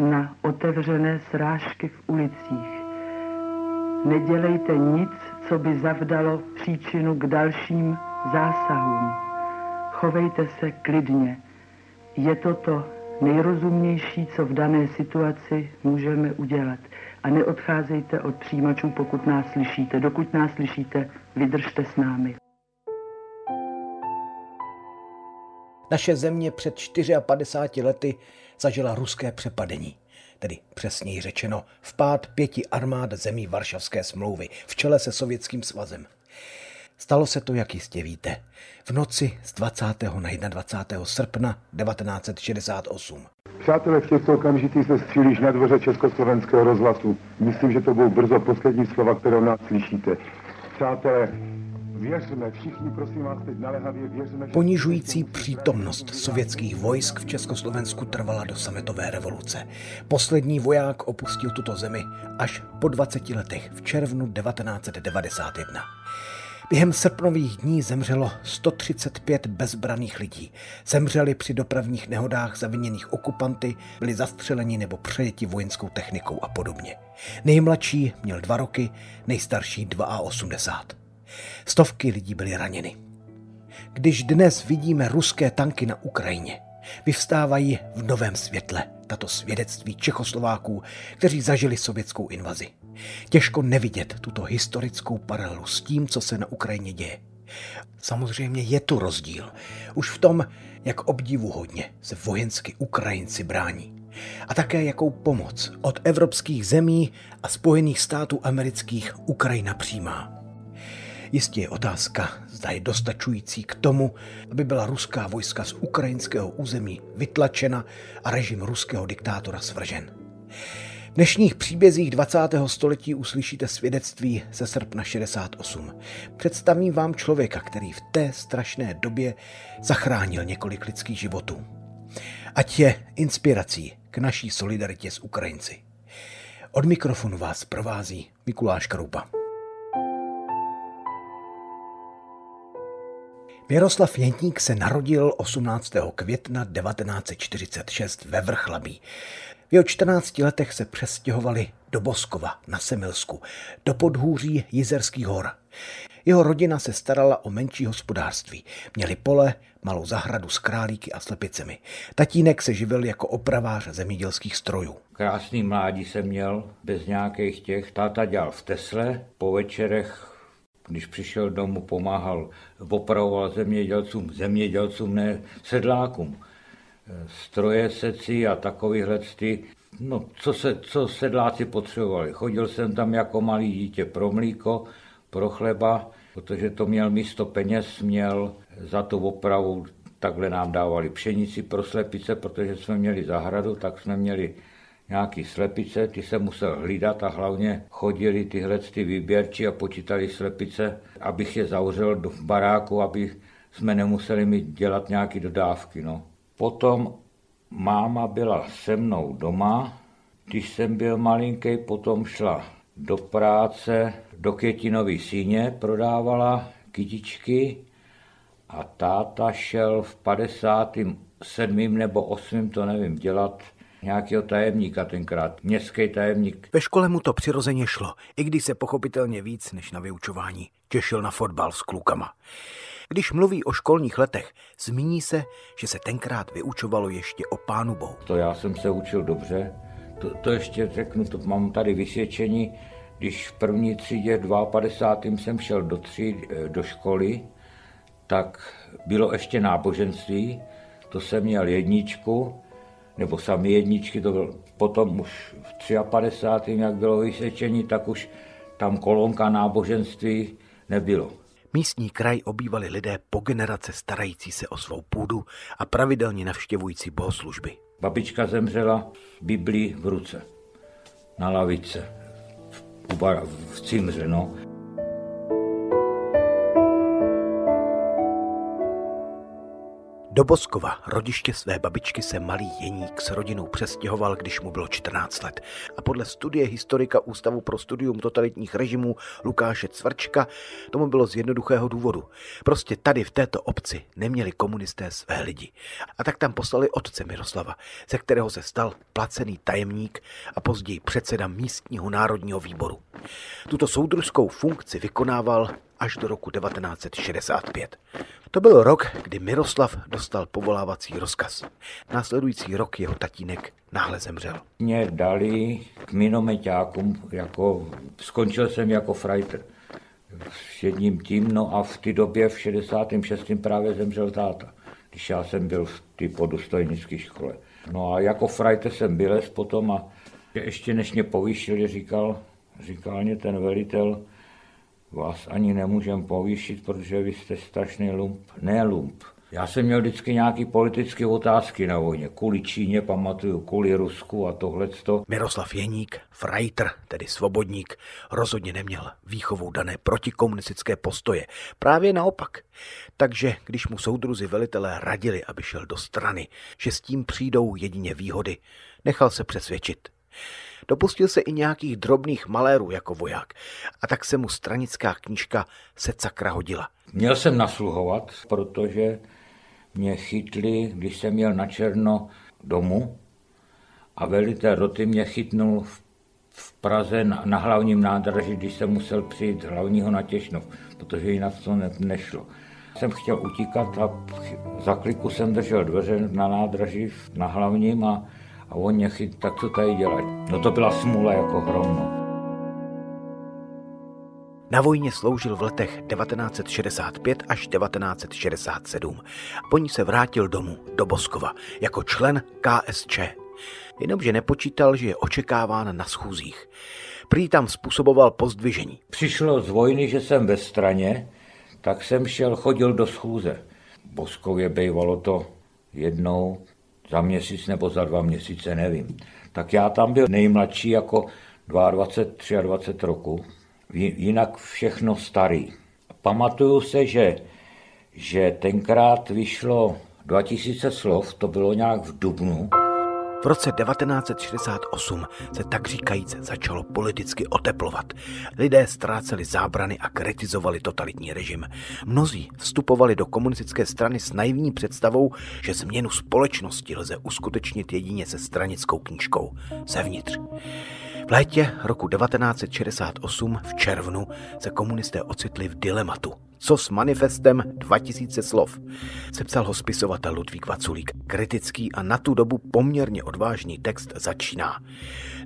na otevřené srážky v ulicích. Nedělejte nic, co by zavdalo příčinu k dalším zásahům. Chovejte se klidně. Je to to nejrozumnější, co v dané situaci můžeme udělat. A neodcházejte od přijímačů, pokud nás slyšíte. Dokud nás slyšíte, vydržte s námi. Naše země před 54 lety zažila ruské přepadení, tedy přesněji řečeno vpád pěti armád zemí Varšavské smlouvy v čele se Sovětským svazem. Stalo se to, jak jistě víte, v noci z 20. na 21. srpna 1968. Přátelé, v těchto okamžitých se střílíš na dvoře Československého rozhlasu. Myslím, že to budou brzo poslední slova, které nás slyšíte. Přátelé, Věřme, všichni, prosím vás, teď naléhavě věřme. Ponižující přítomnost sovětských vojsk v Československu trvala do sametové revoluce. Poslední voják opustil tuto zemi až po 20 letech v červnu 1991. Během srpnových dní zemřelo 135 bezbraných lidí. Zemřeli při dopravních nehodách zaviněných okupanty, byli zastřeleni nebo přejeti vojenskou technikou a podobně. Nejmladší měl dva roky, nejstarší 82. Stovky lidí byly raněny. Když dnes vidíme ruské tanky na Ukrajině, vyvstávají v novém světle tato svědectví Čechoslováků, kteří zažili sovětskou invazi. Těžko nevidět tuto historickou paralelu s tím, co se na Ukrajině děje. Samozřejmě je tu rozdíl. Už v tom, jak obdivuhodně se vojensky Ukrajinci brání. A také jakou pomoc od evropských zemí a Spojených států amerických Ukrajina přijímá. Jistě je otázka, zda je dostačující k tomu, aby byla ruská vojska z ukrajinského území vytlačena a režim ruského diktátora svržen. V dnešních příbězích 20. století uslyšíte svědectví ze srpna 68. Představím vám člověka, který v té strašné době zachránil několik lidských životů. Ať je inspirací k naší solidaritě s Ukrajinci. Od mikrofonu vás provází Mikuláš Kroupa. Miroslav Jentník se narodil 18. května 1946 ve Vrchlabí. V jeho 14 letech se přestěhovali do Boskova na Semilsku, do podhůří Jizerských hor. Jeho rodina se starala o menší hospodářství. Měli pole, malou zahradu s králíky a slepicemi. Tatínek se živil jako opravář zemědělských strojů. Krásný mládí jsem měl, bez nějakých těch. Táta dělal v Tesle, po večerech když přišel domů, pomáhal, opravoval zemědělcům, zemědělcům, ne sedlákům. Stroje secí a takovýhle ty, no, co, se, co sedláci potřebovali. Chodil jsem tam jako malý dítě pro mlíko, pro chleba, protože to měl místo peněz, měl za tu opravu, takhle nám dávali pšenici pro slepice, protože jsme měli zahradu, tak jsme měli nějaký slepice, ty se musel hlídat a hlavně chodili tyhle ty výběrči a počítali slepice, abych je zavřel do baráku, aby jsme nemuseli mít dělat nějaké dodávky. No. Potom máma byla se mnou doma, když jsem byl malinký, potom šla do práce, do Květinový síně prodávala kytičky a táta šel v 57. nebo 8. to nevím, dělat nějakého tajemníka tenkrát, městský tajemník. Ve škole mu to přirozeně šlo, i když se pochopitelně víc než na vyučování těšil na fotbal s klukama. Když mluví o školních letech, zmíní se, že se tenkrát vyučovalo ještě o pánu bohu. To já jsem se učil dobře, to, to ještě řeknu, to mám tady vysvědčení, když v první třídě 52. jsem šel do, tříd, eh, do školy, tak bylo ještě náboženství, to jsem měl jedničku nebo sami jedničky, to byl potom už v 53. jak bylo vysvědčení, tak už tam kolonka náboženství nebylo. Místní kraj obývali lidé po generace starající se o svou půdu a pravidelně navštěvující bohoslužby. Babička zemřela Biblii v ruce. na lavice v, v Cimře, no. Do Boskova, rodiště své babičky, se malý Jeník s rodinou přestěhoval, když mu bylo 14 let. A podle studie historika Ústavu pro studium totalitních režimů Lukáše Cvrčka tomu bylo z jednoduchého důvodu. Prostě tady v této obci neměli komunisté své lidi. A tak tam poslali otce Miroslava, ze kterého se stal placený tajemník a později předseda místního národního výboru. Tuto soudružskou funkci vykonával až do roku 1965. To byl rok, kdy Miroslav dostal povolávací rozkaz. Následující rok jeho tatínek náhle zemřel. Mě dali k minomeťákům, jako, skončil jsem jako frajter s jedním tím, no a v té době v 66. právě zemřel táta, když já jsem byl v té podustojnické škole. No a jako frajter jsem byl potom a ještě než mě povýšili, říkal, říkal mě ten velitel, vás ani nemůžem povýšit, protože vy jste strašný lump. Ne lump. Já jsem měl vždycky nějaké politické otázky na vojně. Kvůli Číně, pamatuju, kvůli Rusku a tohleto. Miroslav Jeník, frajter, tedy svobodník, rozhodně neměl výchovou dané protikomunistické postoje. Právě naopak. Takže když mu soudruzi velitelé radili, aby šel do strany, že s tím přijdou jedině výhody, nechal se přesvědčit. Dopustil se i nějakých drobných malérů jako voják a tak se mu stranická knížka se cakra hodila. Měl jsem nasluhovat, protože mě chytli, když jsem měl na černo domů a velitel roty mě chytnul v, v Praze na, na hlavním nádraží, když jsem musel přijít hlavního na Těšnov, protože jinak to ne, nešlo. Jsem chtěl utíkat a za kliku jsem držel dveře na nádraží na hlavním a a on chyt, tak co tady dělat? No to byla smůla jako hromno. Na vojně sloužil v letech 1965 až 1967. Po ní se vrátil domů do Boskova jako člen KSČ. Jenomže nepočítal, že je očekáván na schůzích. Prý tam způsoboval pozdvižení. Přišlo z vojny, že jsem ve straně, tak jsem šel, chodil do schůze. V Boskově bývalo to jednou za měsíc nebo za dva měsíce, nevím. Tak já tam byl nejmladší jako 22, 23 roku, jinak všechno starý. Pamatuju se, že, že tenkrát vyšlo 2000 slov, to bylo nějak v Dubnu, v roce 1968 se tak říkajíc začalo politicky oteplovat. Lidé ztráceli zábrany a kritizovali totalitní režim. Mnozí vstupovali do komunistické strany s naivní představou, že změnu společnosti lze uskutečnit jedině se stranickou knížkou zevnitř. V létě roku 1968 v červnu se komunisté ocitli v dilematu. Co s manifestem 2000 slov? Sepsal ho spisovatel Ludvík Vaculík. Kritický a na tu dobu poměrně odvážný text začíná.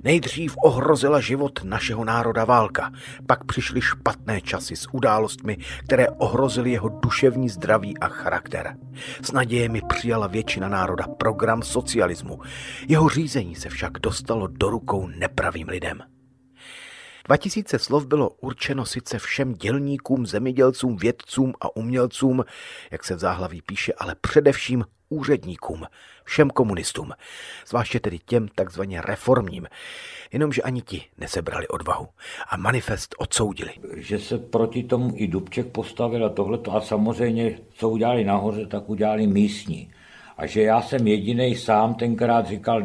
Nejdřív ohrozila život našeho národa válka, pak přišly špatné časy s událostmi, které ohrozily jeho duševní zdraví a charakter. S nadějemi přijala většina národa program socialismu. Jeho řízení se však dostalo do rukou nepravým lidem. 2000 slov bylo určeno sice všem dělníkům, zemědělcům, vědcům a umělcům, jak se v záhlaví píše, ale především úředníkům, všem komunistům, zvláště tedy těm takzvaně reformním, jenomže ani ti nesebrali odvahu a manifest odsoudili. Že se proti tomu i Dubček postavil a tohleto a samozřejmě, co udělali nahoře, tak udělali místní. A že já jsem jediný sám tenkrát říkal,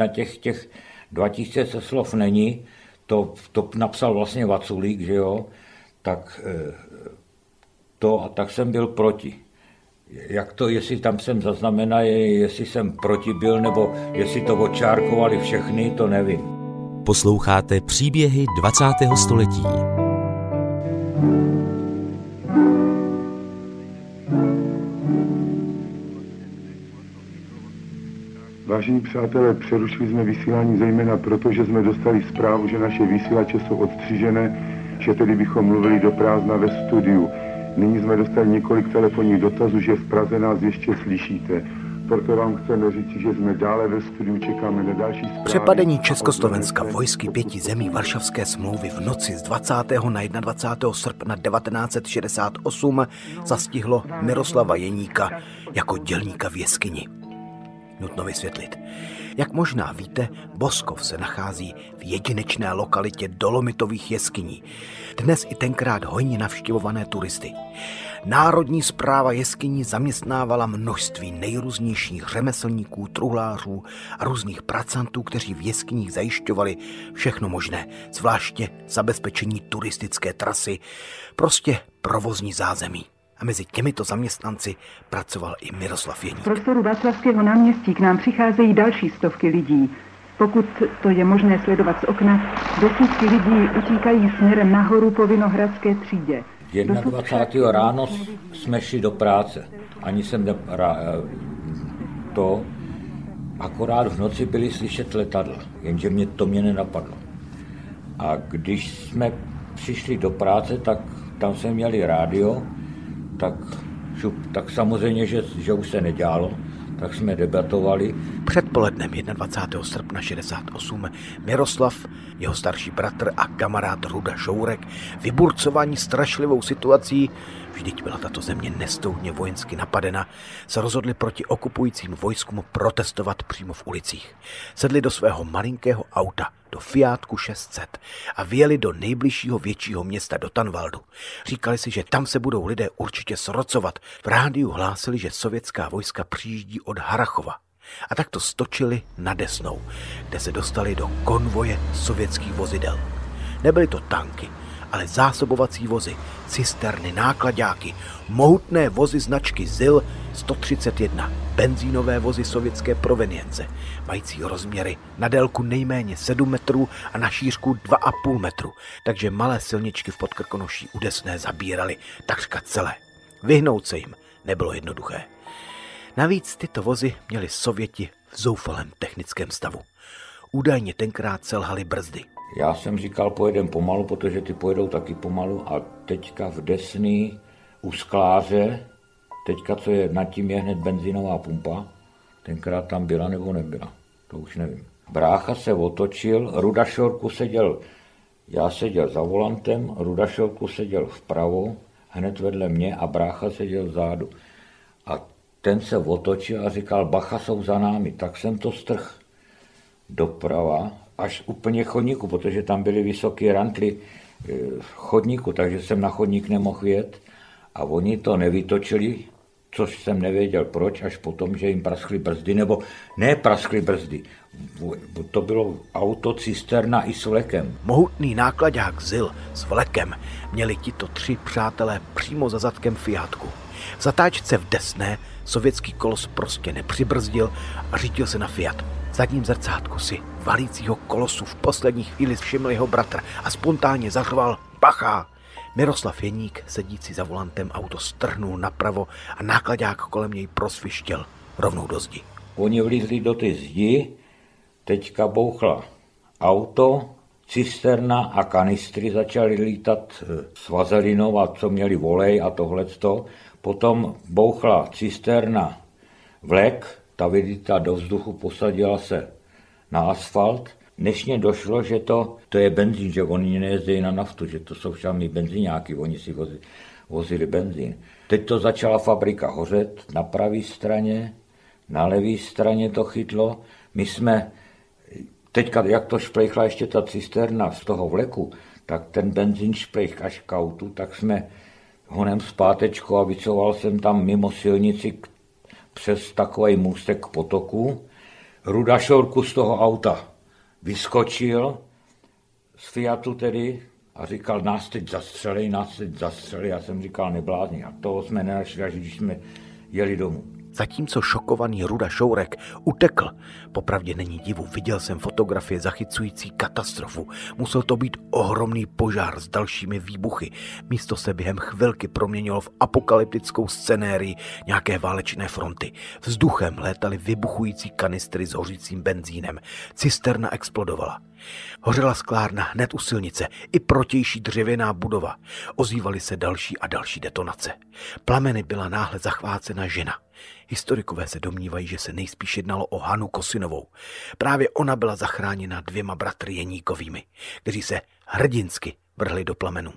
na těch, těch 2000 slov není, to, to napsal vlastně Vaculík, že jo, tak eh, to, a tak jsem byl proti. Jak to, jestli tam jsem zaznamenal, jestli jsem proti byl, nebo jestli to očárkovali všechny, to nevím. Posloucháte příběhy 20. století. Vážení přátelé, přerušili jsme vysílání zejména proto, že jsme dostali zprávu, že naše vysílače jsou odstřižené, že tedy bychom mluvili do prázdna ve studiu. Nyní jsme dostali několik telefonních dotazů, že v Praze nás ještě slyšíte. Proto vám chceme říct, že jsme dále ve studiu, čekáme na další zprávy. Přepadení Československa vojsky pěti zemí Varšavské smlouvy v noci z 20. na 21. srpna 1968 zastihlo Miroslava Jeníka jako dělníka v jeskyni. Nutno vysvětlit. Jak možná víte, Boskov se nachází v jedinečné lokalitě dolomitových jeskyní. Dnes i tenkrát hojně navštěvované turisty. Národní zpráva jeskyní zaměstnávala množství nejrůznějších řemeslníků, truhlářů a různých pracantů, kteří v jeskyních zajišťovali všechno možné, zvláště zabezpečení turistické trasy, prostě provozní zázemí. A mezi těmito zaměstnanci pracoval i Miroslav Jeník. V prostoru Václavského náměstí k nám přicházejí další stovky lidí. Pokud to je možné sledovat z okna, desítky lidí utíkají směrem nahoru po Vinohradské třídě. 21. ráno jsme šli do práce. Ani jsem ne, ra, to, akorát v noci byly slyšet letadla, jenže mě to mě nenapadlo. A když jsme přišli do práce, tak tam jsme měli rádio, tak, šup, tak samozřejmě, že, že už se nedělalo, tak jsme debatovali. Předpolednem 21. srpna 68 Miroslav, jeho starší bratr a kamarád Ruda Šourek, vyburcovaní strašlivou situací, vždyť byla tato země nestoudně vojensky napadena, se rozhodli proti okupujícím vojskům protestovat přímo v ulicích. Sedli do svého malinkého auta, do Fiatku 600 a vyjeli do nejbližšího většího města do Tanvaldu. Říkali si, že tam se budou lidé určitě srocovat. V rádiu hlásili, že sovětská vojska přijíždí od Harachova. A tak to stočili na Desnou, kde se dostali do konvoje sovětských vozidel. Nebyly to tanky, ale zásobovací vozy, cisterny, nákladáky, mohutné vozy značky ZIL 131, benzínové vozy sovětské provenience, mající rozměry na délku nejméně 7 metrů a na šířku 2,5 metru, takže malé silničky v Podkrkonoší udesné zabírali takřka celé. Vyhnout se jim nebylo jednoduché. Navíc tyto vozy měly Sověti v zoufalém technickém stavu. Údajně tenkrát selhaly brzdy. Já jsem říkal, pojedem pomalu, protože ty pojedou taky pomalu a teďka v Desný u skláře, teďka co je nad tím je hned benzínová pumpa, tenkrát tam byla nebo nebyla, to už nevím. Brácha se otočil, Rudašorku seděl, já seděl za volantem, Rudašorku seděl vpravo, hned vedle mě a brácha seděl vzadu. A ten se otočil a říkal, bacha jsou za námi, tak jsem to strh doprava až úplně chodníku, protože tam byly vysoké rantly eh, chodníku, takže jsem na chodník nemohl jet a oni to nevytočili, což jsem nevěděl proč, až potom, že jim praskly brzdy, nebo ne praskly brzdy, to bylo auto cisterna i s vlekem. Mohutný nákladák ZIL s vlekem měli tito tři přátelé přímo za zadkem Fiatku. V zatáčce v Desné sovětský kolos prostě nepřibrzdil a řídil se na Fiat. Zadním zrcátku si valícího kolosu v poslední chvíli všiml jeho bratr a spontánně zařval Bacha! Miroslav Jeník, sedící za volantem, auto strhnul napravo a nákladák kolem něj prosvištěl rovnou do zdi. Oni vlízli do ty zdi, teďka bouchla auto, cisterna a kanistry začaly lítat eh, s vazelinou a co měli volej a tohleto. Potom bouchla cisterna vlek, ta vidita do vzduchu posadila se na asfalt. Dnešně došlo, že to, to je benzín, že oni nejezdí na naftu, že to jsou všami benzíňáky, oni si vozi, vozili benzín. Teď to začala fabrika hořet na pravé straně, na levé straně to chytlo. My jsme, teďka jak to šplejchla ještě ta cisterna z toho vleku, tak ten benzín šplejch až k autu, tak jsme honem zpátečko a vycoval jsem tam mimo silnici přes takový můstek k potoku. Ruda Šorku z toho auta vyskočil, z Fiatu tedy, a říkal, nás teď zastřelej, nás teď zastřelej. Já jsem říkal, neblázni. A toho jsme nenašli, až když jsme jeli domů zatímco šokovaný Ruda Šourek utekl. Popravdě není divu, viděl jsem fotografie zachycující katastrofu. Musel to být ohromný požár s dalšími výbuchy. Místo se během chvilky proměnilo v apokalyptickou scenérii nějaké válečné fronty. Vzduchem létaly vybuchující kanistry s hořícím benzínem. Cisterna explodovala. Hořela sklárna hned u silnice i protější dřevěná budova. Ozývaly se další a další detonace. Plameny byla náhle zachvácena žena. Historikové se domnívají, že se nejspíš jednalo o Hanu Kosinovou. Právě ona byla zachráněna dvěma bratry Jeníkovými, kteří se hrdinsky vrhli do plamenů.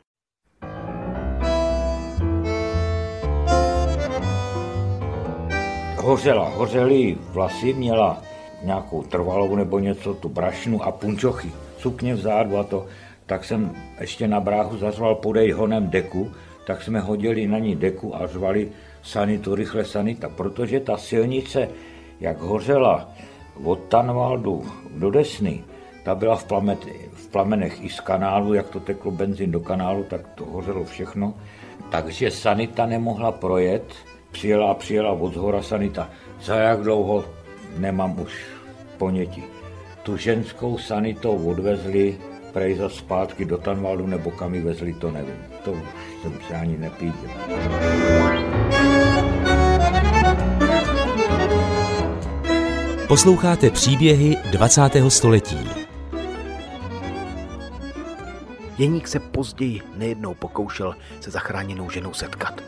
hořela, hořely vlasy, měla nějakou trvalou nebo něco, tu brašnu a punčochy, sukně vzadu a to, tak jsem ještě na bráchu zařval podej honem deku, tak jsme hodili na ní deku a řvali sanitu, rychle sanita, protože ta silnice, jak hořela od Tanvaldu do Desny, ta byla v, plamet, v plamenech i z kanálu, jak to teklo benzín do kanálu, tak to hořelo všechno. Takže sanita nemohla projet, přijela a přijela od zhora sanita. Za jak dlouho nemám už ponětí. Tu ženskou sanitou odvezli prej za zpátky do Tanvaldu, nebo kam ji vezli, to nevím. To už jsem se ani nepíděl. Posloucháte příběhy 20. století. Jeník se později nejednou pokoušel se zachráněnou ženou setkat.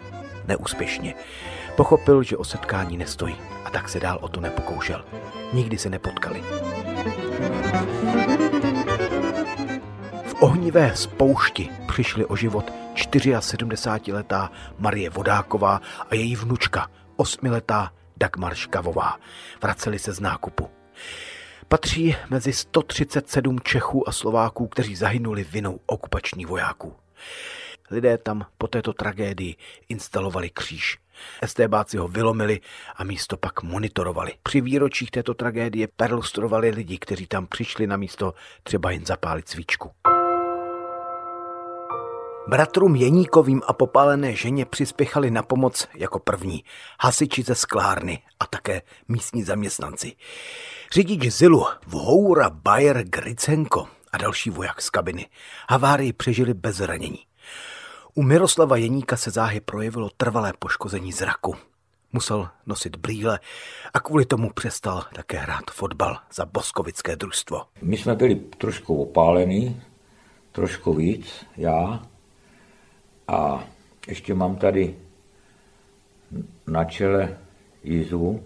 Neúspěšně. Pochopil, že o setkání nestojí tak se dál o to nepokoušel. Nikdy se nepotkali. V ohnivé spoušti přišli o život 74-letá Marie Vodáková a její vnučka, osmiletá Dagmar Škavová. Vraceli se z nákupu. Patří mezi 137 Čechů a Slováků, kteří zahynuli vinou okupační vojáků. Lidé tam po této tragédii instalovali kříž. STBáci ho vylomili a místo pak monitorovali. Při výročích této tragédie perlustrovali lidi, kteří tam přišli na místo třeba jen zapálit svíčku. Bratrům Jeníkovým a popálené ženě přispěchali na pomoc jako první hasiči ze sklárny a také místní zaměstnanci. Řidič Zilu, Vhoura Bayer Gricenko a další voják z kabiny havárii přežili bez ranění. U Miroslava Jeníka se záhy projevilo trvalé poškození zraku. Musel nosit brýle a kvůli tomu přestal také hrát fotbal za boskovické družstvo. My jsme byli trošku opálení, trošku víc, já. A ještě mám tady na čele jízvu,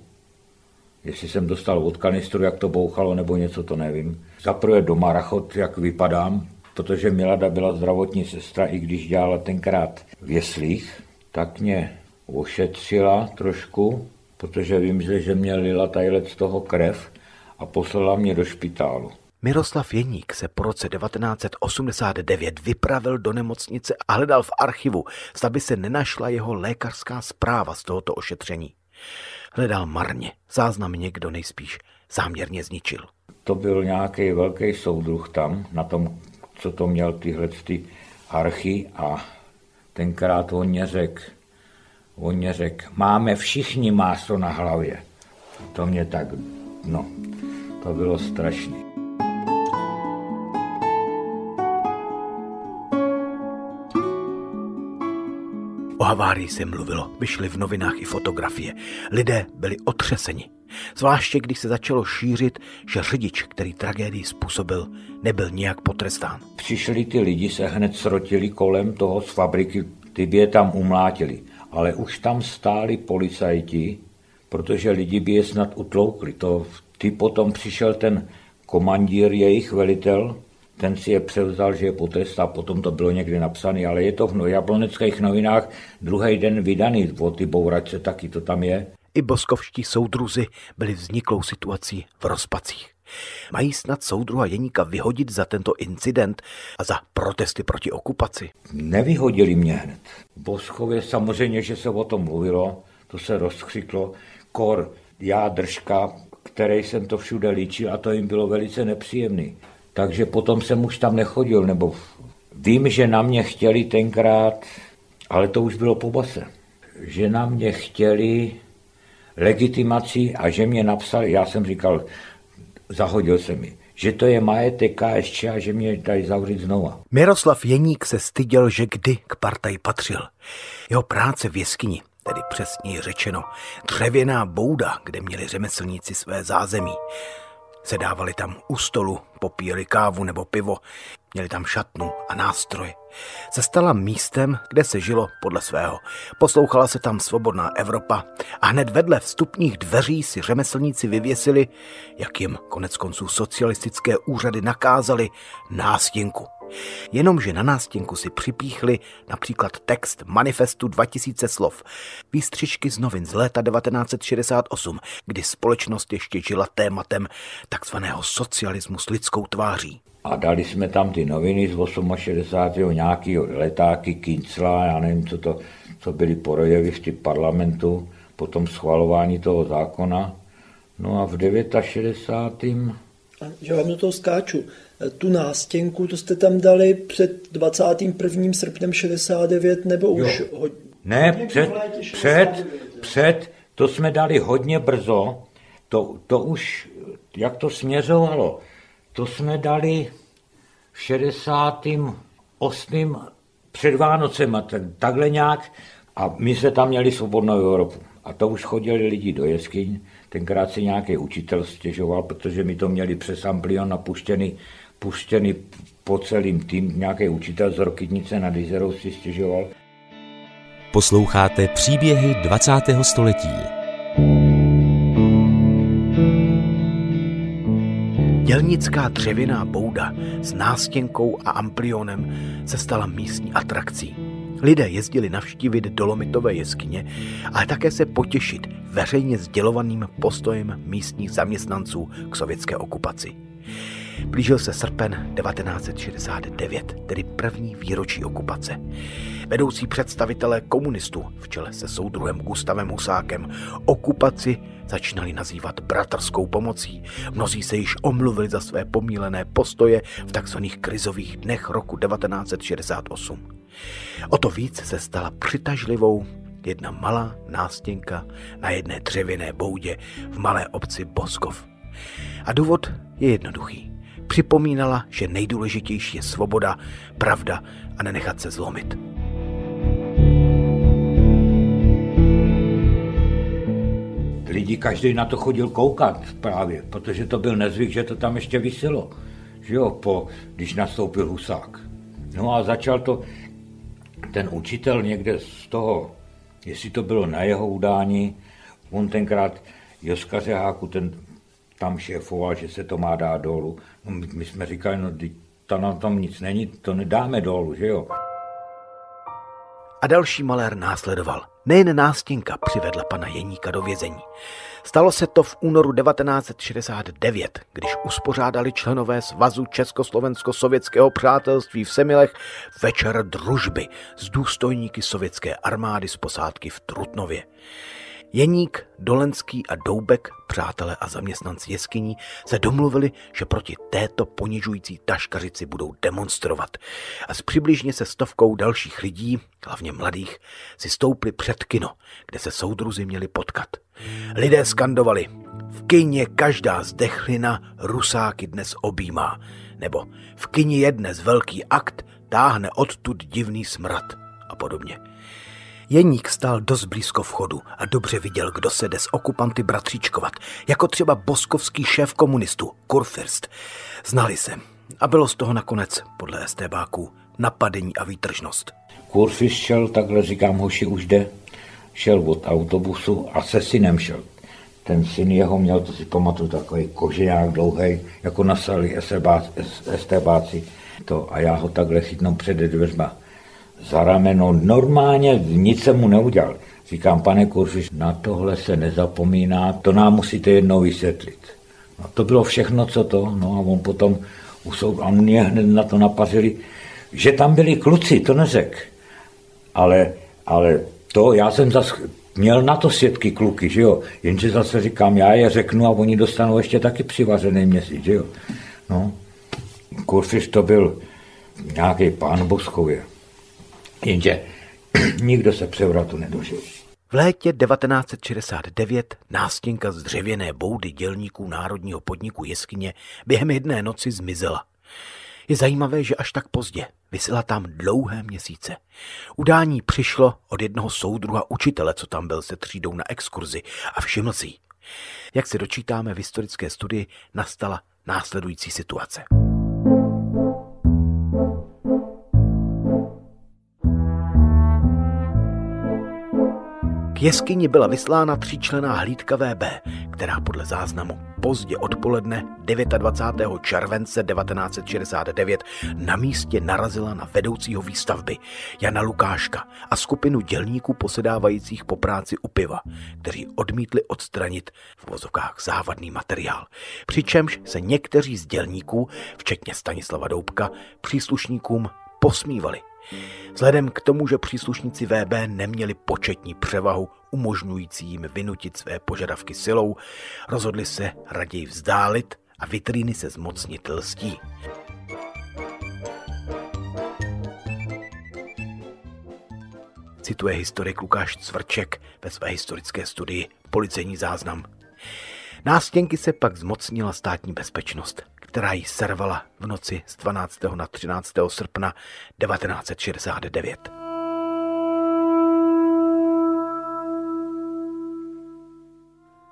jestli jsem dostal od kanistru, jak to bouchalo, nebo něco, to nevím. Zaprvé do marachot, jak vypadám, protože Milada byla zdravotní sestra, i když dělala tenkrát v jeslích, tak mě ošetřila trošku, protože vím, že mě lila tajlet z toho krev a poslala mě do špitálu. Miroslav Jeník se po roce 1989 vypravil do nemocnice a hledal v archivu, zda by se nenašla jeho lékařská zpráva z tohoto ošetření. Hledal marně, záznam někdo nejspíš záměrně zničil. To byl nějaký velký soudruh tam, na tom, co to měl tyhle ty archy a tenkrát on mě řekl, on mě řekl, máme všichni máslo na hlavě. To mě tak, no, to bylo strašné. O havárii se mluvilo, vyšly v novinách i fotografie. Lidé byli otřeseni. Zvláště když se začalo šířit, že řidič, který tragédii způsobil, nebyl nijak potrestán. Přišli ty lidi, se hned srotili kolem toho z fabriky, ty by je tam umlátili. Ale už tam stáli policajti, protože lidi by je snad utloukli. To, ty potom přišel ten komandír, jejich velitel, ten si je převzal, že je potrestá, potom to bylo někdy napsané, ale je to v jabloneckých novinách druhý den vydaný o ty bouračce, taky to tam je. I boskovští soudruzi byli vzniklou situací v rozpacích. Mají snad soudruha Jeníka vyhodit za tento incident a za protesty proti okupaci? Nevyhodili mě hned. V Boskově samozřejmě, že se o tom mluvilo, to se rozkřiklo. Kor, já držka, který jsem to všude líčil a to jim bylo velice nepříjemný takže potom jsem už tam nechodil, nebo vím, že na mě chtěli tenkrát, ale to už bylo po base, že na mě chtěli legitimaci a že mě napsali, já jsem říkal, zahodil se mi, že to je majetek KSČ a že mě dají zavřít znova. Miroslav Jeník se styděl, že kdy k partaji patřil. Jeho práce v jeskyni, tedy přesně řečeno, dřevěná bouda, kde měli řemeslníci své zázemí, Sedávali tam u stolu, popíjeli kávu nebo pivo, měli tam šatnu a nástroj. Se stala místem, kde se žilo podle svého. Poslouchala se tam svobodná Evropa a hned vedle vstupních dveří si řemeslníci vyvěsili, jak jim konec konců socialistické úřady nakázali, nástěnku. Jenomže na nástěnku si připíchli například text manifestu 2000 slov, výstřižky z novin z léta 1968, kdy společnost ještě žila tématem takzvaného socialismu s lidskou tváří. A dali jsme tam ty noviny z 68. nějaký letáky, Kincla, já nevím, co to, co byly projevy v parlamentu, potom schvalování toho zákona. No a v 69. Že vám do toho skáču. Tu nástěnku, to jste tam dali před 21. srpnem 69 nebo jo. už? Ho... Ne, před, před, před, to jsme dali hodně brzo, to, to už, jak to směřovalo, to jsme dali v 68. před Vánocema, takhle nějak, a my jsme tam měli svobodnou Evropu. A to už chodili lidi do jeskyň, tenkrát si nějaký učitel stěžoval, protože my to měli přes Amplion napuštěný puštěný po celým tým, nějaký učitel z Rokytnice nad Izerou si stěžoval. Posloucháte příběhy 20. století. Dělnická dřevěná bouda s nástěnkou a amplionem se stala místní atrakcí. Lidé jezdili navštívit dolomitové jeskyně, ale také se potěšit veřejně sdělovaným postojem místních zaměstnanců k sovětské okupaci. Blížil se srpen 1969, tedy první výročí okupace. Vedoucí představitelé komunistů v čele se soudruhem Gustavem Husákem okupaci začínali nazývat bratrskou pomocí. Mnozí se již omluvili za své pomílené postoje v takzvaných krizových dnech roku 1968. O to víc se stala přitažlivou jedna malá nástěnka na jedné dřevěné boudě v malé obci Boskov. A důvod je jednoduchý. Připomínala, že nejdůležitější je svoboda, pravda a nenechat se zlomit. Lidi každý na to chodil koukat právě, protože to byl nezvyk, že to tam ještě vyselo. Že jo, po, když nastoupil Husák. No a začal to ten učitel někde z toho, jestli to bylo na jeho udání, on tenkrát Joska Řeháku, ten tam šéfoval, že se to má dát dolů. No my, my jsme říkali, no to na tom nic není, to nedáme dolů, že jo. A další malér následoval. Nejen nástěnka přivedla pana Jeníka do vězení. Stalo se to v únoru 1969, když uspořádali členové Svazu Československo-sovětského přátelství v Semilech večer družby s důstojníky sovětské armády z posádky v Trutnově. Jeník, Dolenský a Doubek, přátelé a zaměstnanci jeskyní, se domluvili, že proti této ponižující taškařici budou demonstrovat a s přibližně se stovkou dalších lidí, hlavně mladých, si stoupli před kino, kde se soudruzi měli potkat. Lidé skandovali, v kyně každá zdechlina rusáky dnes objímá, nebo v kyni je dnes velký akt, táhne odtud divný smrad a podobně. Jeník stál dost blízko vchodu a dobře viděl, kdo se jde s okupanty bratříčkovat, jako třeba boskovský šéf komunistů, Kurfürst. Znali se a bylo z toho nakonec, podle STBáků, napadení a výtržnost. Kurfürst šel, takhle říkám, hoši už jde, šel od autobusu a se synem šel. Ten syn jeho měl, to si pamatuju, takový koženák dlouhý, jako nasali STBáci. To, a já ho takhle chytnu před dveřma za rameno, normálně nic jsem mu neudělal. Říkám, pane Kurfiš, na tohle se nezapomíná, to nám musíte jednou vysvětlit. No, to bylo všechno, co to, no a on potom usoud, a mě hned na to napařili, že tam byli kluci, to neřek. Ale, ale to, já jsem zas měl na to svědky kluky, že jo, jenže zase říkám, já je řeknu a oni dostanou ještě taky přivařený měsíc, že jo. No, Kurfiš to byl nějaký pán Boskově. Jenže nikdo se převratu nedožil. V létě 1969 nástěnka z dřevěné boudy dělníků Národního podniku Jeskyně během jedné noci zmizela. Je zajímavé, že až tak pozdě vysela tam dlouhé měsíce. Udání přišlo od jednoho soudruha učitele, co tam byl se třídou na exkurzi a všiml si. Jak se dočítáme v historické studii, nastala následující situace. Jeskyni byla vyslána tříčlená hlídka VB, která podle záznamu pozdě odpoledne 29. července 1969 na místě narazila na vedoucího výstavby Jana Lukáška a skupinu dělníků posedávajících po práci u piva, kteří odmítli odstranit v vozovkách závadný materiál. Přičemž se někteří z dělníků, včetně Stanislava Doubka, příslušníkům posmívali. Vzhledem k tomu, že příslušníci VB neměli početní převahu umožňující jim vynutit své požadavky silou, rozhodli se raději vzdálit a vitríny se zmocnit lstí. Cituje historik Lukáš Cvrček ve své historické studii Policejní záznam. Nástěnky se pak zmocnila státní bezpečnost, která ji servala v noci z 12. na 13. srpna 1969.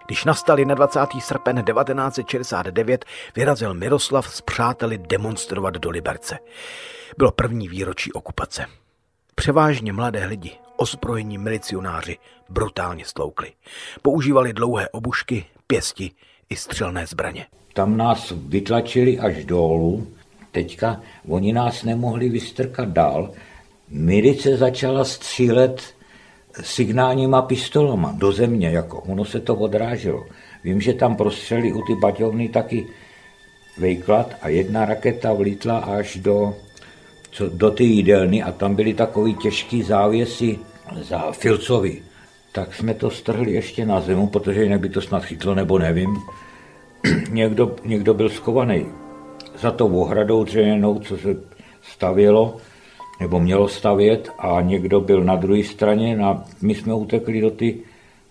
Když nastal 21. srpen 1969, vyrazil Miroslav s přáteli demonstrovat do Liberce. Bylo první výročí okupace. Převážně mladé lidi, ozbrojení milicionáři, brutálně sloukli. Používali dlouhé obušky, pěsti i střelné zbraně. Tam nás vytlačili až dolů. Teďka oni nás nemohli vystrkat dál. Milice začala střílet signálníma pistolama do země, jako ono se to odráželo. Vím, že tam prostřeli u ty baťovny taky vejklad a jedna raketa vlítla až do, co, do ty jídelny a tam byly takový těžký závěsy za filcovi. Tak jsme to strhli ještě na zemu, protože jinak by to snad chytlo, nebo nevím. někdo, někdo byl schovaný za tou ohradou dřevěnou, co se stavělo, nebo mělo stavět a někdo byl na druhé straně a my jsme utekli do ty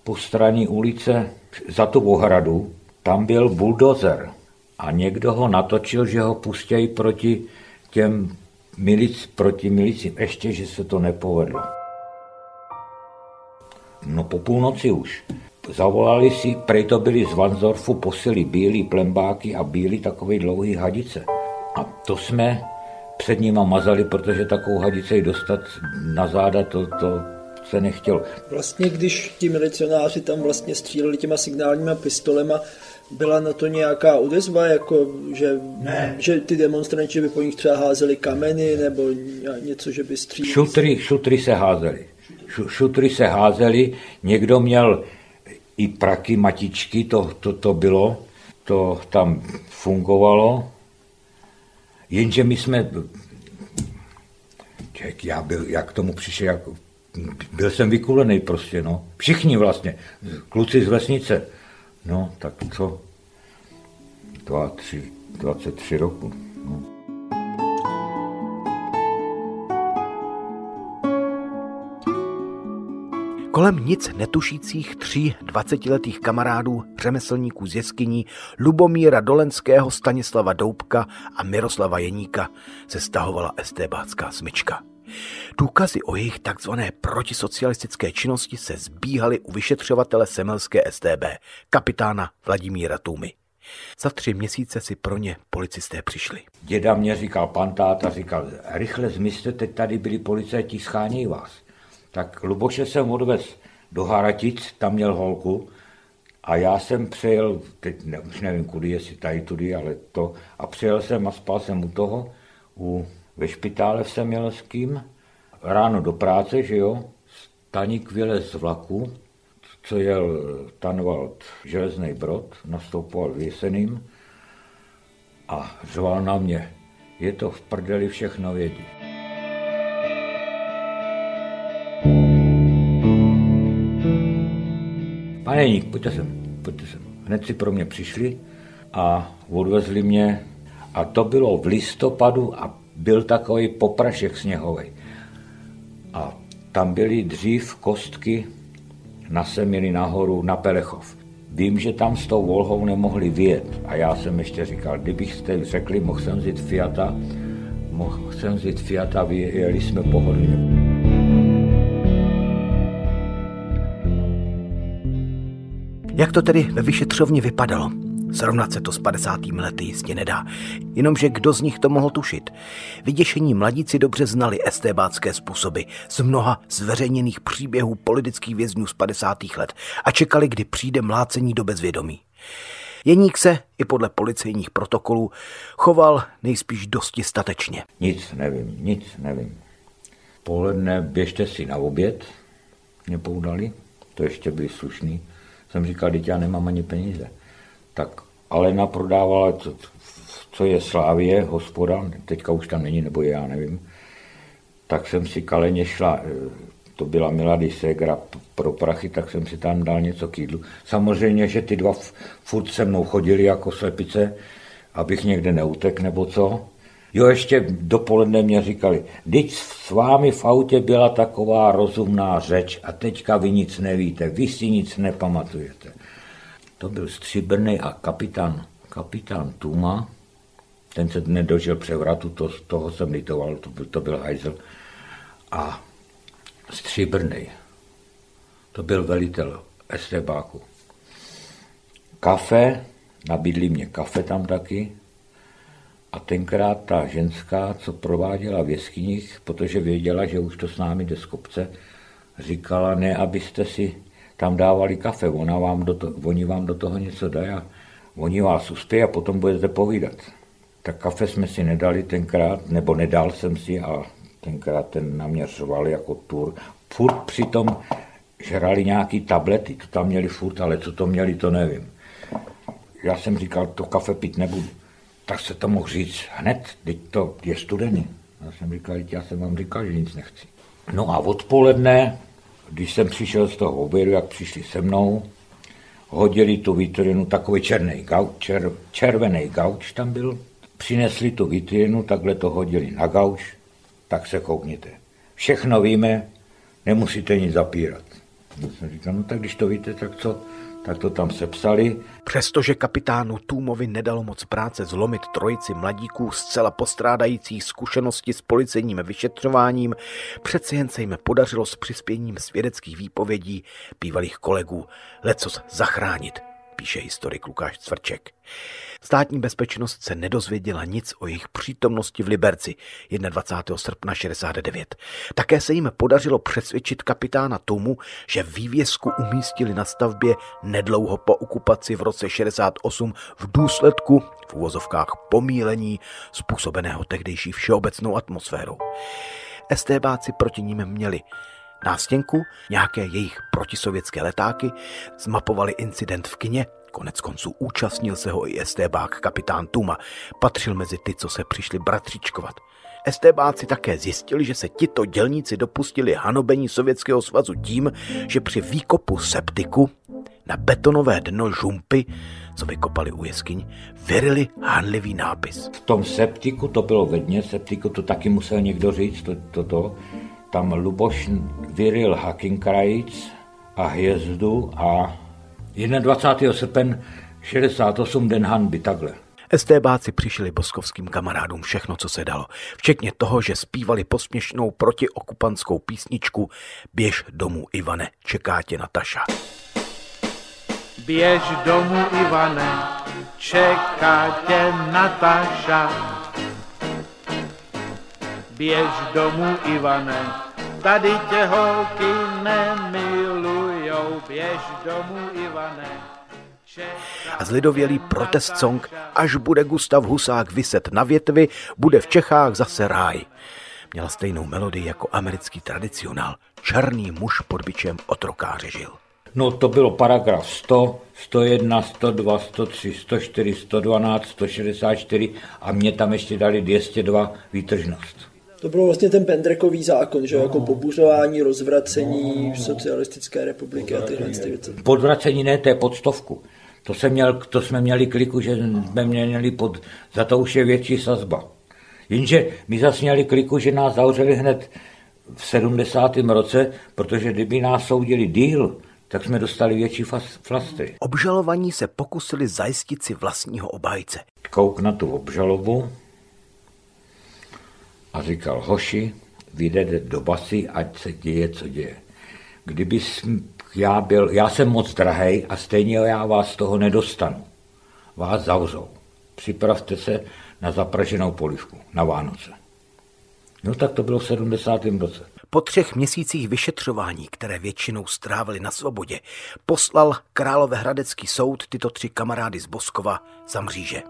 postranní ulice za tu ohradu. Tam byl buldozer a někdo ho natočil, že ho pustějí proti těm milic, proti milicím. Ještě, že se to nepovedlo. No po půlnoci už. Zavolali si, prej to byli z Vanzorfu, posily bílý plembáky a bílý takový dlouhý hadice. A to jsme před nima mazali, protože takovou hadice dostat na záda, to, to se nechtělo. Vlastně, když ti milicionáři tam vlastně stříleli těma signálníma pistolema, byla na to nějaká odezva, jako že, ne. že ty demonstranti by po nich třeba házeli kameny nebo něco, že by stříleli? Šutry, šutry se házeli. Šutry se házeli, někdo měl i praky, matičky, to, to, to bylo, to tam fungovalo, jenže my jsme, Ček, já byl, jak k tomu přišel, jak, byl jsem vykulený prostě, no. Všichni vlastně, kluci z vesnice. No, tak co? 23, 23 roku. No. Kolem nic netušících tří dvacetiletých kamarádů, řemeslníků z jeskyní, Lubomíra Dolenského, Stanislava Doubka a Miroslava Jeníka se stahovala estébácká smyčka. Důkazy o jejich takzvané protisocialistické činnosti se zbíhaly u vyšetřovatele semelské STB, kapitána Vladimíra Tumy. Za tři měsíce si pro ně policisté přišli. Děda mě říkal, pan táta říkal, rychle zmizte, teď tady byli policajti, schánějí vás. Tak Luboše jsem odvez do Haratic, tam měl holku a já jsem přejel, teď ne, už nevím kudy, jestli tady tudy, ale to, a přijel jsem a spal jsem u toho, u, ve špitále v Semělským, ráno do práce, že jo, Staník vylez z vlaku, co jel Tanvald železný brod, nastoupoval v Jeseným a řval na mě, je to v prdeli všechno vědí. Jeník, pojďte sem, pojďte sem. Hned si pro mě přišli a odvezli mě a to bylo v listopadu a byl takový poprašek sněhový. A tam byly dřív kostky na Semily nahoru na Pelechov. Vím, že tam s tou Volhou nemohli vyjet a já jsem ještě říkal, kdybyste řekli, mohl jsem vzít Fiata, mohl jsem vzít Fiata, vyjeli jsme pohodlně. Jak to tedy ve vyšetřovně vypadalo? Srovnat se to s 50. lety jistě nedá. Jenomže kdo z nich to mohl tušit? Vyděšení mladíci dobře znali estébácké způsoby z mnoha zveřejněných příběhů politických vězňů z 50. let a čekali, kdy přijde mlácení do bezvědomí. Jeník se, i podle policejních protokolů, choval nejspíš dosti statečně. Nic nevím, nic nevím. Poledne běžte si na oběd, mě poudali, to ještě byli slušný. Jsem říkal, teď já nemám ani peníze. Tak Alena prodávala, co, co je Slávě, hospoda, teďka už tam není, nebo je, já nevím. Tak jsem si kaleně šla, eh, to byla Milady Segra pro prachy, tak jsem si tam dal něco k jídlu. Samozřejmě, že ty dva furt se mnou chodili jako slepice, abych někde neutek nebo co. Jo, ještě dopoledne mě říkali, teď s vámi v autě byla taková rozumná řeč a teďka vy nic nevíte, vy si nic nepamatujete. To byl Stříbrný a kapitán, kapitán Tuma, ten se nedožil převratu, to, toho jsem litoval, to byl, to byl hajzel. A Stříbrný, to byl velitel estebáku. Kafe, nabídli mě kafe tam taky, a tenkrát ta ženská, co prováděla v jeskyních, protože věděla, že už to s námi jde z kopce, říkala, ne, abyste si tam dávali kafe, ona vám do to, oni vám do toho něco dají a oni vás uspějí a potom budete povídat. Tak kafe jsme si nedali tenkrát, nebo nedal jsem si a tenkrát ten na mě jako tur. Furt přitom žrali nějaký tablety, to tam měli furt, ale co to měli, to nevím. Já jsem říkal, to kafe pít nebudu. Tak se to mohl říct hned, teď to je studený. Já jsem říkal, já jsem vám říkal, že nic nechci. No a odpoledne když jsem přišel z toho obědu, jak přišli se mnou, hodili tu vitrinu, takový černý gauč, čer, červený gauč tam byl, přinesli tu vitrinu, takhle to hodili na gauč, tak se koukněte. Všechno víme, nemusíte nic zapírat. Já jsem říkal, no tak když to víte, tak co? Tak to tam sepsali. Přestože kapitánu Tůmovi nedalo moc práce zlomit trojici mladíků zcela postrádajících zkušenosti s policejním vyšetřováním, přeci jen se jim podařilo s přispěním svědeckých výpovědí bývalých kolegů lecos zachránit píše historik Lukáš Cvrček. Státní bezpečnost se nedozvěděla nic o jejich přítomnosti v Liberci 21. srpna 69. Také se jim podařilo přesvědčit kapitána tomu, že vývězku umístili na stavbě nedlouho po okupaci v roce 68 v důsledku v úvozovkách pomílení způsobeného tehdejší všeobecnou atmosférou. STBáci proti ním měli nástěnku, nějaké jejich protisovětské letáky, zmapovali incident v kině, konec konců účastnil se ho i STBák kapitán Tuma, patřil mezi ty, co se přišli bratřičkovat. STBáci také zjistili, že se tito dělníci dopustili hanobení Sovětského svazu tím, že při výkopu septiku na betonové dno žumpy, co vykopali u jeskyň, vyrili hanlivý nápis. V tom septiku, to bylo ve dně, septiku to taky musel někdo říct, to, to, to tam Luboš vyril Hakinkrajic a hvězdu a 21. srpen 68 den hanby takhle. STBáci přišli boskovským kamarádům všechno, co se dalo, včetně toho, že zpívali posměšnou protiokupantskou písničku Běž domů, Ivane, čeká tě Nataša. Běž domů, Ivane, čeká tě Nataša. Běž domů, Ivane, tady tě holky nemilujou. Běž domů, Ivane. A zlidovělý protest song Až bude Gustav Husák vyset na větvi, bude v Čechách zase ráj. Měla stejnou melodii jako americký tradicionál. Černý muž pod bičem otrokáře žil. No to bylo paragraf 100, 101, 102, 103, 104, 112, 164 a mě tam ještě dali 202 výtržnost. To byl vlastně ten Pendrekový zákon, že no. jako pobuřování, rozvracení no. socialistické republiky a tyhle věci. Podvracení ne, to je pod stovku. To, jsem měl, to jsme měli kliku, že jsme měli pod, za to už je větší sazba. Jenže my zase měli kliku, že nás zavřeli hned v 70. roce, protože kdyby nás soudili díl, tak jsme dostali větší flastry. Obžalovaní se pokusili zajistit si vlastního obhájce. Kouk na tu obžalobu, a říkal, hoši, vyjdete do basy, ať se děje, co děje. Kdyby já byl, já jsem moc drahej a stejně já vás toho nedostanu. vás zavřou. Připravte se na zapraženou polivku na Vánoce. No tak to bylo v 70. roce. Po třech měsících vyšetřování, které většinou strávili na svobodě, poslal Královéhradecký soud tyto tři kamarády z Boskova za mříže.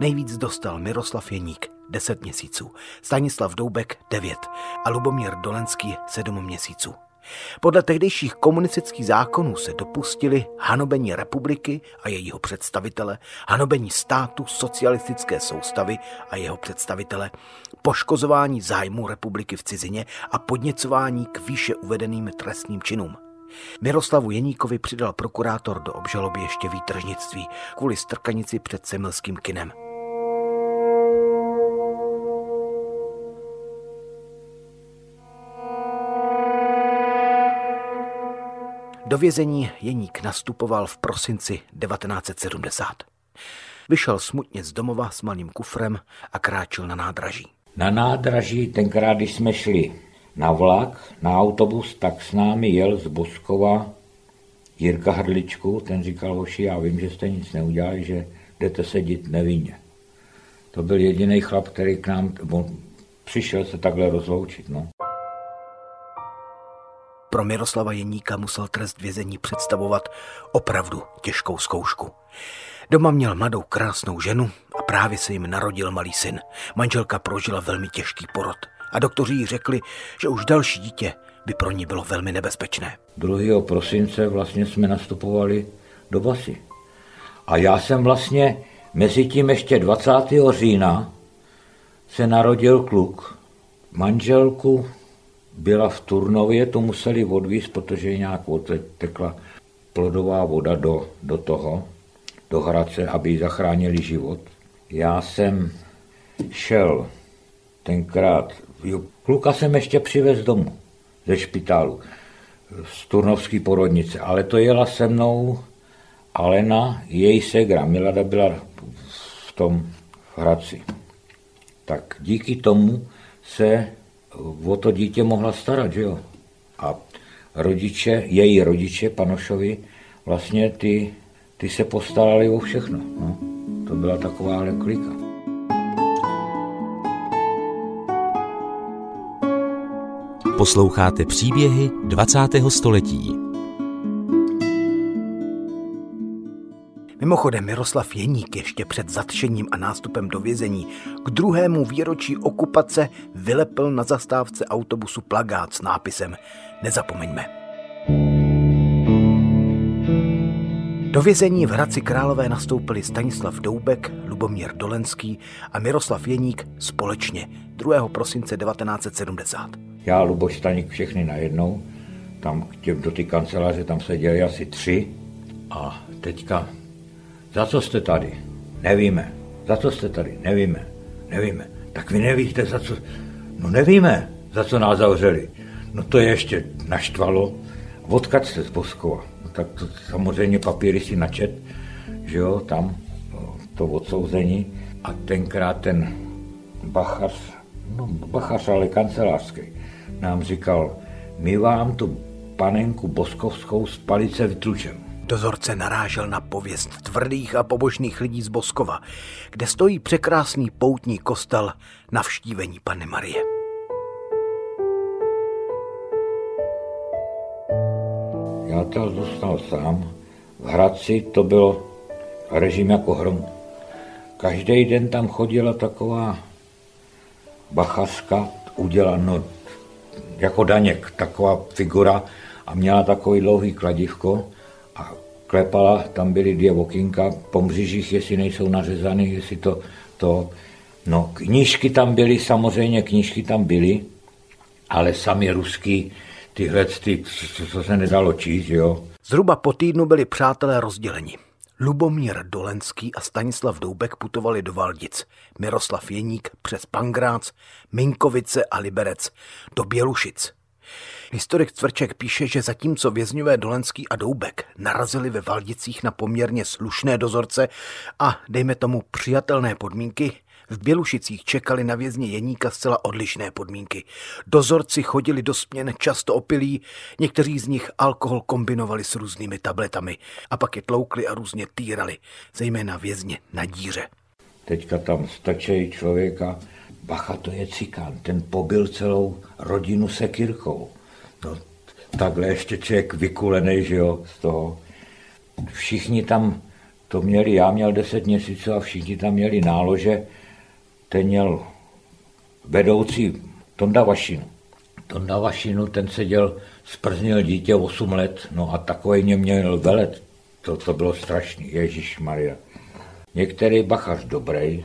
Nejvíc dostal Miroslav Jeník 10 měsíců, Stanislav Doubek 9 a Lubomír Dolenský 7 měsíců. Podle tehdejších komunistických zákonů se dopustili hanobení republiky a jejího představitele, hanobení státu socialistické soustavy a jeho představitele, poškozování zájmu republiky v cizině a podněcování k výše uvedeným trestným činům. Miroslavu Jeníkovi přidal prokurátor do obžaloby ještě výtržnictví kvůli strkanici před semilským kinem. Do vězení Jeník nastupoval v prosinci 1970. Vyšel smutně z domova s malým kufrem a kráčel na nádraží. Na nádraží tenkrát, když jsme šli na vlak, na autobus, tak s námi jel z Boskova Jirka Hrdličku, ten říkal, hoši, já vím, že jste nic neudělali, že jdete sedět nevinně. To byl jediný chlap, který k nám přišel se takhle rozloučit. No. Pro Miroslava Jeníka musel trest vězení představovat opravdu těžkou zkoušku. Doma měl mladou krásnou ženu a právě se jim narodil malý syn. Manželka prožila velmi těžký porod a doktoři jí řekli, že už další dítě by pro ní bylo velmi nebezpečné. 2. prosince vlastně jsme nastupovali do basy. A já jsem vlastně mezi tím ještě 20. října se narodil kluk. Manželku byla v Turnově, to museli odvízt, protože nějak tekla plodová voda do, do toho, do Hradce, aby zachránili život. Já jsem šel tenkrát, jo, kluka jsem ještě přivez domů ze špitálu, z Turnovské porodnice, ale to jela se mnou Alena, její segra, Milada byla v tom Hradci. Tak díky tomu se o to dítě mohla starat, že jo. A rodiče, její rodiče, Panošovi, vlastně ty, ty se postarali o všechno. No. To byla taková klika. Posloucháte příběhy 20. století. Mimochodem Miroslav Jeník ještě před zatčením a nástupem do vězení k druhému výročí okupace vylepil na zastávce autobusu plagát s nápisem Nezapomeňme. Do vězení v Hradci Králové nastoupili Stanislav Doubek, Lubomír Dolenský a Miroslav Jeník společně 2. prosince 1970. Já, Luboš Staník, všechny najednou, tam do té kanceláře tam seděli asi tři a teďka za co jste tady? Nevíme. Za co jste tady? Nevíme. Nevíme. Tak vy nevíte, za co... No nevíme, za co nás zavřeli. No to je ještě naštvalo. Odkud jste z Boskova? No tak to samozřejmě papíry si načet, že jo, tam no, to odsouzení. A tenkrát ten bachař, no bachař, ale kancelářský, nám říkal, my vám tu panenku boskovskou z palice vytlučeme. Dozorce narážel na pověst tvrdých a pobožných lidí z Boskova, kde stojí překrásný poutní kostel navštívení Panny Marie. Já to zůstal sám. V Hradci to byl režim jako hrom. Každý den tam chodila taková bachařka, uděláno jako daněk, taková figura a měla takový dlouhý kladivko a klepala, tam byly dvě okýnka po mřížích, jestli nejsou nařezané, jestli to, to, no knížky tam byly, samozřejmě knížky tam byly, ale sami ruský, tyhle, ty, co, co se nedalo číst, jo. Zhruba po týdnu byli přátelé rozděleni. Lubomír Dolenský a Stanislav Doubek putovali do Valdic, Miroslav Jeník přes Pangrác, Minkovice a Liberec do Bělušic. Historik Cvrček píše, že zatímco vězňové Dolenský a Doubek narazili ve Valdicích na poměrně slušné dozorce a, dejme tomu, přijatelné podmínky, V Bělušicích čekali na vězně Jeníka zcela odlišné podmínky. Dozorci chodili do směn často opilí, někteří z nich alkohol kombinovali s různými tabletami a pak je tloukli a různě týrali, zejména vězně na díře. Teďka tam stačí člověka, bacha, to je cikán, ten pobil celou rodinu sekirkou. No, takhle ještě člověk vykulený, že jo, z toho. Všichni tam to měli, já měl deset měsíců a všichni tam měli nálože, ten měl vedoucí Tonda Vašinu. Tonda Vašinu, ten seděl, sprznil dítě 8 let, no a takový mě měl velet. To, to bylo strašný, Ježíš Maria. Některý bachař dobrý,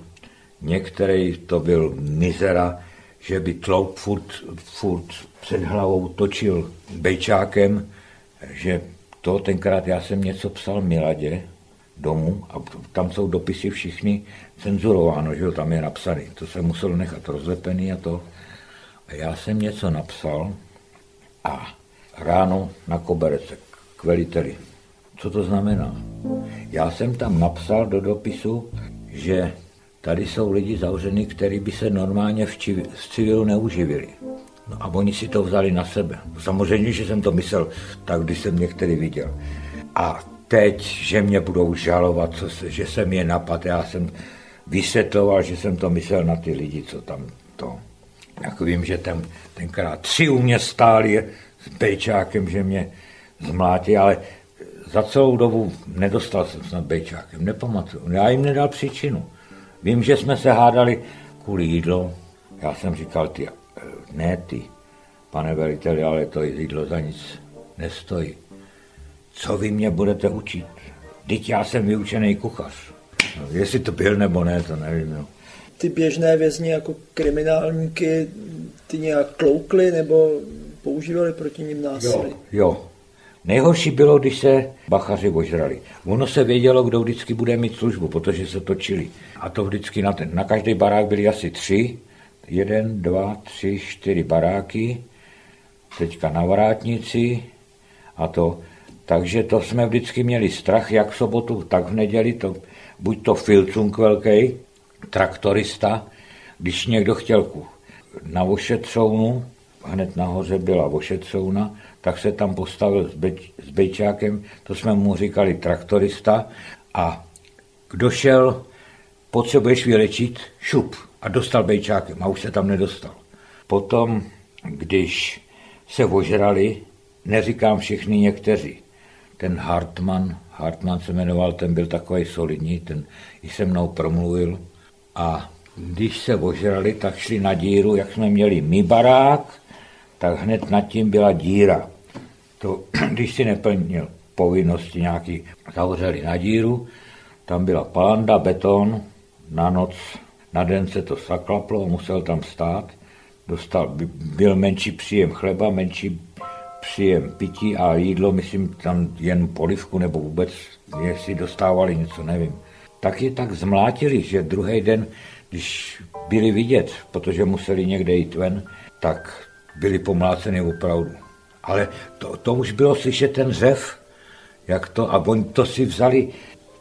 některý to byl mizera, že by tlouk furt, furt před hlavou točil bejčákem, že to tenkrát já jsem něco psal Miladě domů a tam jsou dopisy všichni cenzurováno, že jo, tam je napsaný. To jsem musel nechat rozlepený a to. A já jsem něco napsal a ráno na koberece k veliteli. Co to znamená? Já jsem tam napsal do dopisu, že tady jsou lidi zavření, kteří by se normálně v, či, v civilu neuživili. No a oni si to vzali na sebe. Samozřejmě, že jsem to myslel tak, když jsem některý viděl. A teď, že mě budou žalovat, co se, že jsem je napad, já jsem vysvětloval, že jsem to myslel na ty lidi, co tam to. Jak vím, že ten, tenkrát tři u mě stáli s bejčákem, že mě zmlátí, ale za celou dobu nedostal jsem snad bejčákem, nepamatuju. Já jim nedal příčinu. Vím, že jsme se hádali kvůli jídlo. Já jsem říkal, ty, ne ty, pane veliteli, ale to jídlo za nic nestojí. Co vy mě budete učit? Teď já jsem vyučený kuchař. No, jestli to byl nebo ne, to nevím. No. Ty běžné vězni jako kriminálníky, ty nějak kloukly nebo používali proti ním násilí? Jo, jo. Nejhorší bylo, když se bachaři ožrali. Ono se vědělo, kdo vždycky bude mít službu, protože se točili. A to vždycky na, ten, na každý barák byly asi tři. Jeden, dva, tři, čtyři baráky. Teďka na vrátnici a to. Takže to jsme vždycky měli strach, jak v sobotu, tak v neděli. To, buď to filcunk velký, traktorista, když někdo chtěl na ošetřovnu, hned nahoře byla ošetřovna, tak se tam postavil s, beč, s Bejčákem, to jsme mu říkali traktorista, a kdo šel, potřebuješ vylečit, šup, a dostal Bejčákem, a už se tam nedostal. Potom, když se ožrali, neříkám všichni někteří, ten Hartmann, Hartmann se jmenoval, ten byl takový solidní, ten i se mnou promluvil. A když se ožrali, tak šli na díru, jak jsme měli my barák, tak hned nad tím byla díra. To, když si neplnil povinnosti nějaký, zavřeli na díru, tam byla palanda, beton, na noc, na den se to zaklaplo, musel tam stát, dostal, byl menší příjem chleba, menší příjem pití a jídlo, myslím tam jen polivku nebo vůbec, jestli dostávali něco, nevím. Tak je tak zmlátili, že druhý den, když byli vidět, protože museli někde jít ven, tak byli pomláceni opravdu. Ale to, to už bylo slyšet ten řev, jak to, a oni to si vzali,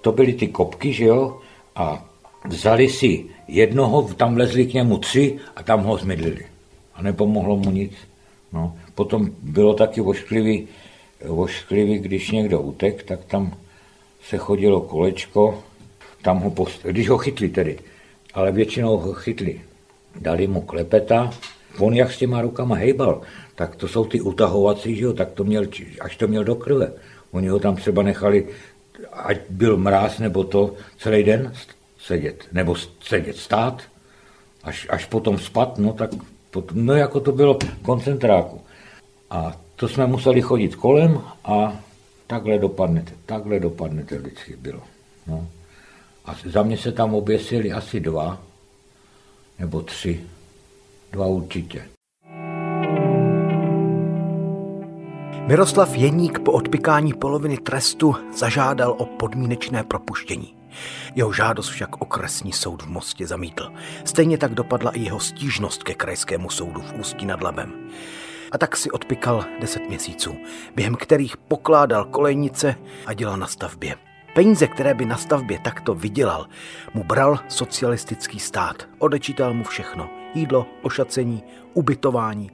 to byly ty kopky, že jo, a vzali si jednoho, tam lezli k němu tři a tam ho zmydlili. A nepomohlo mu nic. No. Potom bylo taky ošklivý, ošklivý, když někdo utek, tak tam se chodilo kolečko, tam ho post... když ho chytli tedy, ale většinou ho chytli. Dali mu klepeta, on jak s těma rukama hejbal, tak to jsou ty utahovací, že jo, tak to měl, až to měl do krve. Oni ho tam třeba nechali, ať byl mráz nebo to, celý den sedět, nebo sedět, stát, až, až potom spat, no tak potom, no jako to bylo koncentráku. A to jsme museli chodit kolem a takhle dopadnete, takhle dopadnete vždycky bylo. No. A za mě se tam oběsili asi dva, nebo tři, dva určitě. Miroslav Jeník po odpikání poloviny trestu zažádal o podmínečné propuštění. Jeho žádost však okresní soud v Mostě zamítl. Stejně tak dopadla i jeho stížnost ke krajskému soudu v Ústí nad Labem a tak si odpikal deset měsíců, během kterých pokládal kolejnice a dělal na stavbě. Peníze, které by na stavbě takto vydělal, mu bral socialistický stát. Odečítal mu všechno. Jídlo, ošacení, ubytování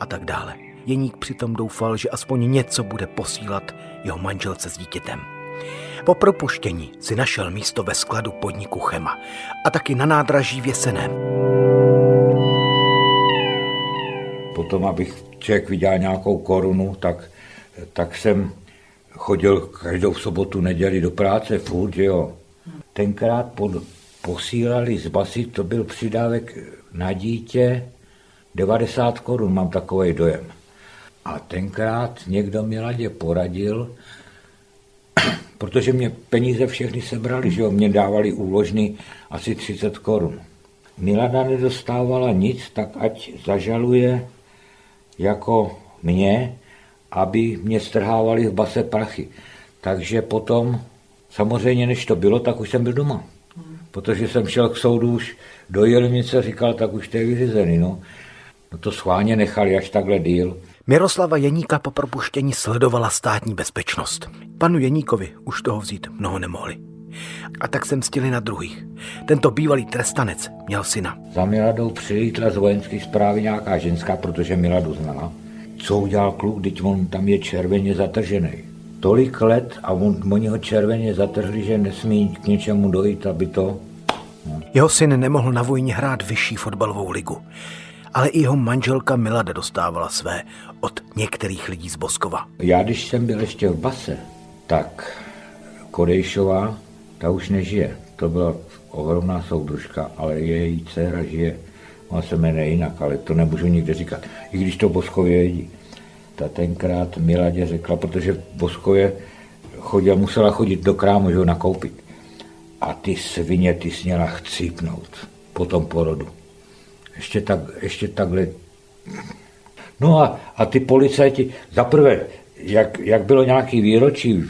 a tak dále. Jeník přitom doufal, že aspoň něco bude posílat jeho manželce s dítětem. Po propuštění si našel místo ve skladu podniku Chema a taky na nádraží v Jeseném. Potom, abych člověk viděl nějakou korunu, tak, tak jsem chodil každou sobotu, neděli do práce, furt, že jo. Tenkrát pod, posílali z basy, to byl přidávek na dítě, 90 korun, mám takový dojem. A tenkrát někdo mi ladě poradil, protože mě peníze všechny sebrali, že jo, mě dávali úložny asi 30 korun. Milada nedostávala nic, tak ať zažaluje jako mě, aby mě strhávali v base prachy. Takže potom, samozřejmě než to bylo, tak už jsem byl doma. Protože jsem šel k soudu už do Jelenice, říkal, tak už to je vyřízený. No. no to schválně nechali až takhle díl. Miroslava Jeníka po propuštění sledovala státní bezpečnost. Panu Jeníkovi už toho vzít mnoho nemohli. A tak jsem mstili na druhých. Tento bývalý trestanec měl syna. Za Miladou přilítla z vojenské zprávy nějaká ženská, protože Miladu znala. Co udělal kluk, když on tam je červeně zatržený. Tolik let a on, oni ho červeně zatržli, že nesmí k něčemu dojít, aby to... Jeho syn nemohl na vojně hrát vyšší fotbalovou ligu ale i jeho manželka Milada dostávala své od některých lidí z Boskova. Já, když jsem byl ještě v base, tak Kodejšová, ta už nežije. To byla ohromná soudružka, ale její dcera žije, ona se jmenuje jinak, ale to nemůžu nikde říkat, i když to Boskově jedí. Ta tenkrát Miladě řekla, protože v Boskově chodila, musela chodit do krámu, že ho nakoupit. A ty svině ty směla chcípnout po tom porodu ještě, tak, ještě takhle. No a, a ty policajti, zaprvé, jak, jak bylo nějaký výročí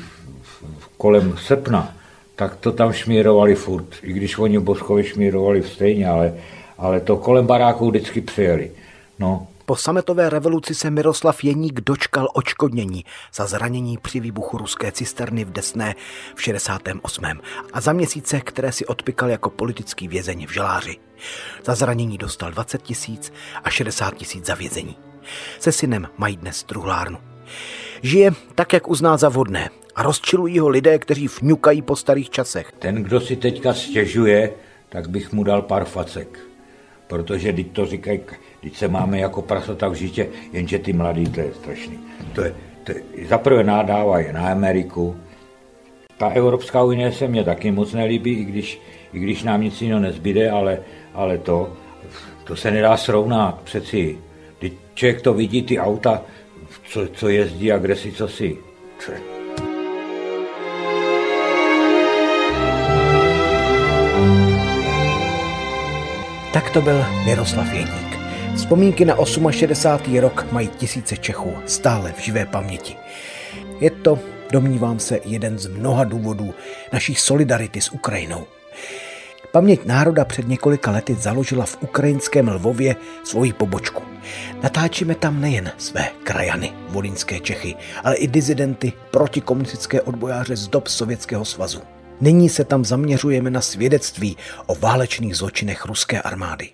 kolem srpna, tak to tam šmírovali furt, i když oni Boskovi šmírovali stejně, ale, ale to kolem baráků vždycky přijeli. No, po sametové revoluci se Miroslav Jeník dočkal očkodnění za zranění při výbuchu ruské cisterny v Desné v 68. a za měsíce, které si odpikal jako politický vězeň v Želáři. Za zranění dostal 20 tisíc a 60 tisíc za vězení. Se synem mají dnes truhlárnu. Žije tak, jak uzná za vhodné a rozčilují ho lidé, kteří vňukají po starých časech. Ten, kdo si teďka stěžuje, tak bych mu dal pár facek. Protože teď to říkají, teď se máme jako prasata v žitě, jenže ty mladí, to je strašný. To je, to je, zaprvé nádávají na Ameriku. Ta Evropská unie se mně taky moc nelíbí, i když, i když nám nic jiného nezbyde, ale ale to, to se nedá srovnat přeci. Když člověk to vidí, ty auta, co, co jezdí a kde si co si. Tak to byl Miroslav Jeník. Vzpomínky na 68. rok mají tisíce Čechů stále v živé paměti. Je to, domnívám se, jeden z mnoha důvodů naší solidarity s Ukrajinou. Paměť národa před několika lety založila v ukrajinském Lvově svoji pobočku. Natáčíme tam nejen své krajany, volinské Čechy, ale i dizidenty, protikomunistické odbojáře z dob Sovětského svazu. Nyní se tam zaměřujeme na svědectví o válečných zločinech ruské armády.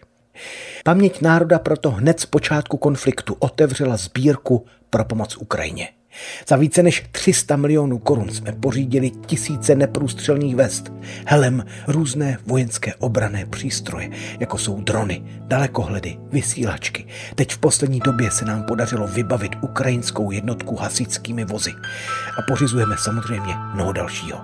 Paměť národa proto hned z počátku konfliktu otevřela sbírku pro pomoc Ukrajině. Za více než 300 milionů korun jsme pořídili tisíce neprůstřelných vest, helem, různé vojenské obrané přístroje, jako jsou drony, dalekohledy, vysílačky. Teď v poslední době se nám podařilo vybavit ukrajinskou jednotku hasičskými vozy. A pořizujeme samozřejmě mnoho dalšího.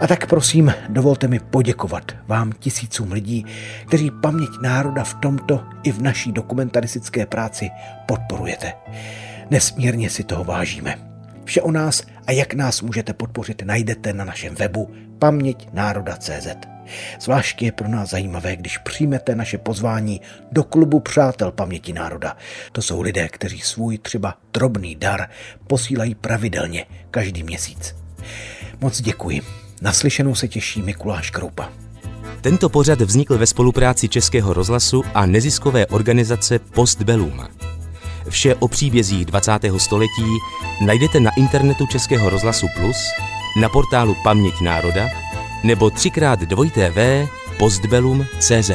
A tak prosím, dovolte mi poděkovat vám tisícům lidí, kteří paměť národa v tomto i v naší dokumentaristické práci podporujete. Nesmírně si toho vážíme. Vše o nás a jak nás můžete podpořit najdete na našem webu paměť národa.cz. Zvláště je pro nás zajímavé, když přijmete naše pozvání do klubu Přátel paměti národa. To jsou lidé, kteří svůj třeba drobný dar posílají pravidelně každý měsíc. Moc děkuji. Naslyšenou se těší Mikuláš Kroupa. Tento pořad vznikl ve spolupráci Českého rozhlasu a neziskové organizace Postbellum. Vše o příbězích 20. století najdete na internetu Českého rozhlasu Plus na portálu Paměť národa nebo 3x2tv postbelum.cz.